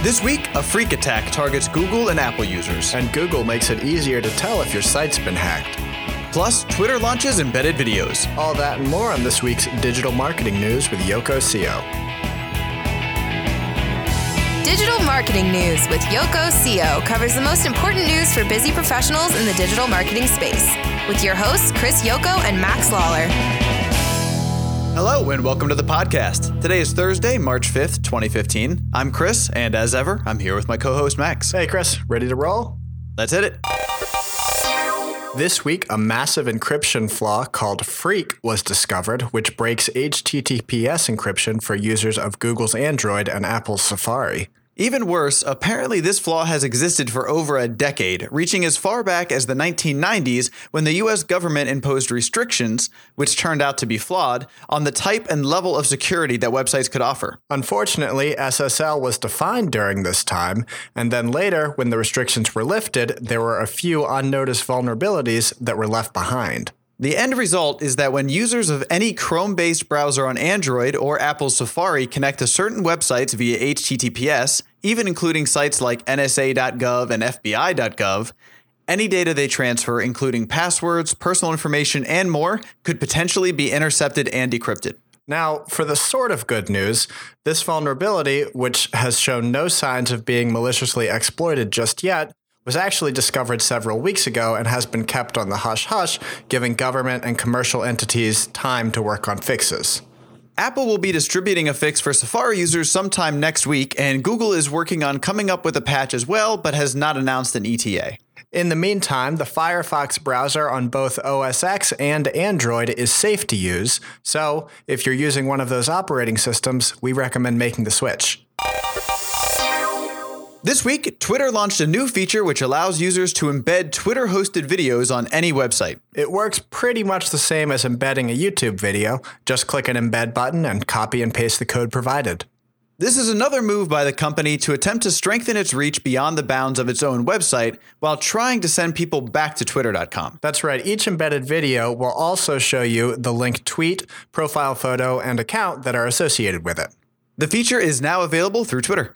This week, a freak attack targets Google and Apple users. And Google makes it easier to tell if your site's been hacked. Plus, Twitter launches embedded videos. All that and more on this week's digital marketing news with Yoko Co. Digital Marketing News with Yoko Co covers the most important news for busy professionals in the digital marketing space. With your hosts, Chris Yoko and Max Lawler. Hello, and welcome to the podcast. Today is Thursday, March 5th, 2015. I'm Chris, and as ever, I'm here with my co host, Max. Hey, Chris, ready to roll? Let's hit it. This week, a massive encryption flaw called Freak was discovered, which breaks HTTPS encryption for users of Google's Android and Apple's Safari. Even worse, apparently this flaw has existed for over a decade, reaching as far back as the 1990s when the US government imposed restrictions, which turned out to be flawed, on the type and level of security that websites could offer. Unfortunately, SSL was defined during this time, and then later, when the restrictions were lifted, there were a few unnoticed vulnerabilities that were left behind. The end result is that when users of any Chrome based browser on Android or Apple Safari connect to certain websites via HTTPS, even including sites like NSA.gov and FBI.gov, any data they transfer, including passwords, personal information, and more, could potentially be intercepted and decrypted. Now, for the sort of good news, this vulnerability, which has shown no signs of being maliciously exploited just yet, was actually discovered several weeks ago and has been kept on the hush hush, giving government and commercial entities time to work on fixes. Apple will be distributing a fix for Safari users sometime next week, and Google is working on coming up with a patch as well, but has not announced an ETA. In the meantime, the Firefox browser on both OS X and Android is safe to use, so if you're using one of those operating systems, we recommend making the switch. This week, Twitter launched a new feature which allows users to embed Twitter hosted videos on any website. It works pretty much the same as embedding a YouTube video. Just click an embed button and copy and paste the code provided. This is another move by the company to attempt to strengthen its reach beyond the bounds of its own website while trying to send people back to twitter.com. That's right. Each embedded video will also show you the linked tweet, profile photo, and account that are associated with it. The feature is now available through Twitter.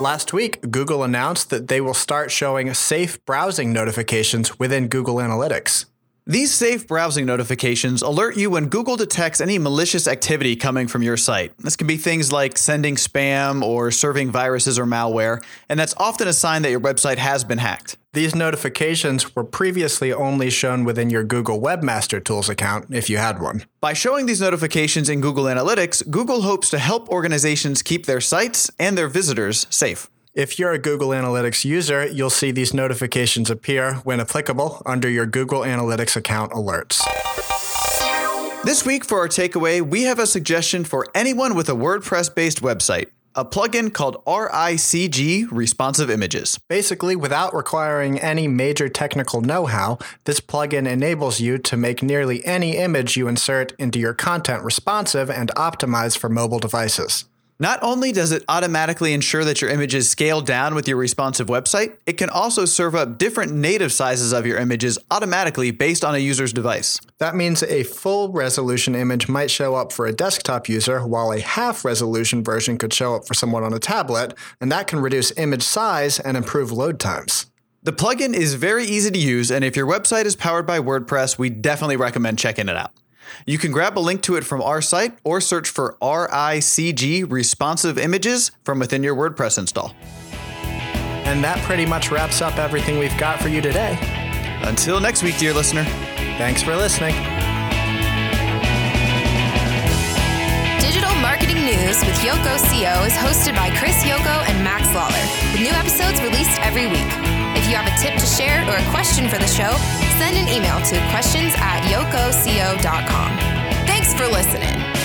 Last week, Google announced that they will start showing safe browsing notifications within Google Analytics. These safe browsing notifications alert you when Google detects any malicious activity coming from your site. This can be things like sending spam or serving viruses or malware, and that's often a sign that your website has been hacked. These notifications were previously only shown within your Google Webmaster Tools account if you had one. By showing these notifications in Google Analytics, Google hopes to help organizations keep their sites and their visitors safe. If you're a Google Analytics user, you'll see these notifications appear when applicable under your Google Analytics account alerts. This week, for our takeaway, we have a suggestion for anyone with a WordPress based website a plugin called RICG Responsive Images. Basically, without requiring any major technical know how, this plugin enables you to make nearly any image you insert into your content responsive and optimized for mobile devices. Not only does it automatically ensure that your images scale down with your responsive website, it can also serve up different native sizes of your images automatically based on a user's device. That means a full resolution image might show up for a desktop user, while a half resolution version could show up for someone on a tablet, and that can reduce image size and improve load times. The plugin is very easy to use, and if your website is powered by WordPress, we definitely recommend checking it out. You can grab a link to it from our site or search for RICG responsive images from within your WordPress install. And that pretty much wraps up everything we've got for you today. Until next week, dear listener. Thanks for listening. Digital Marketing News with Yoko Co is hosted by Chris Yoko and Max Lawler, with new episodes released every week share, or a question for the show, send an email to questions at yokoco.com. Thanks for listening.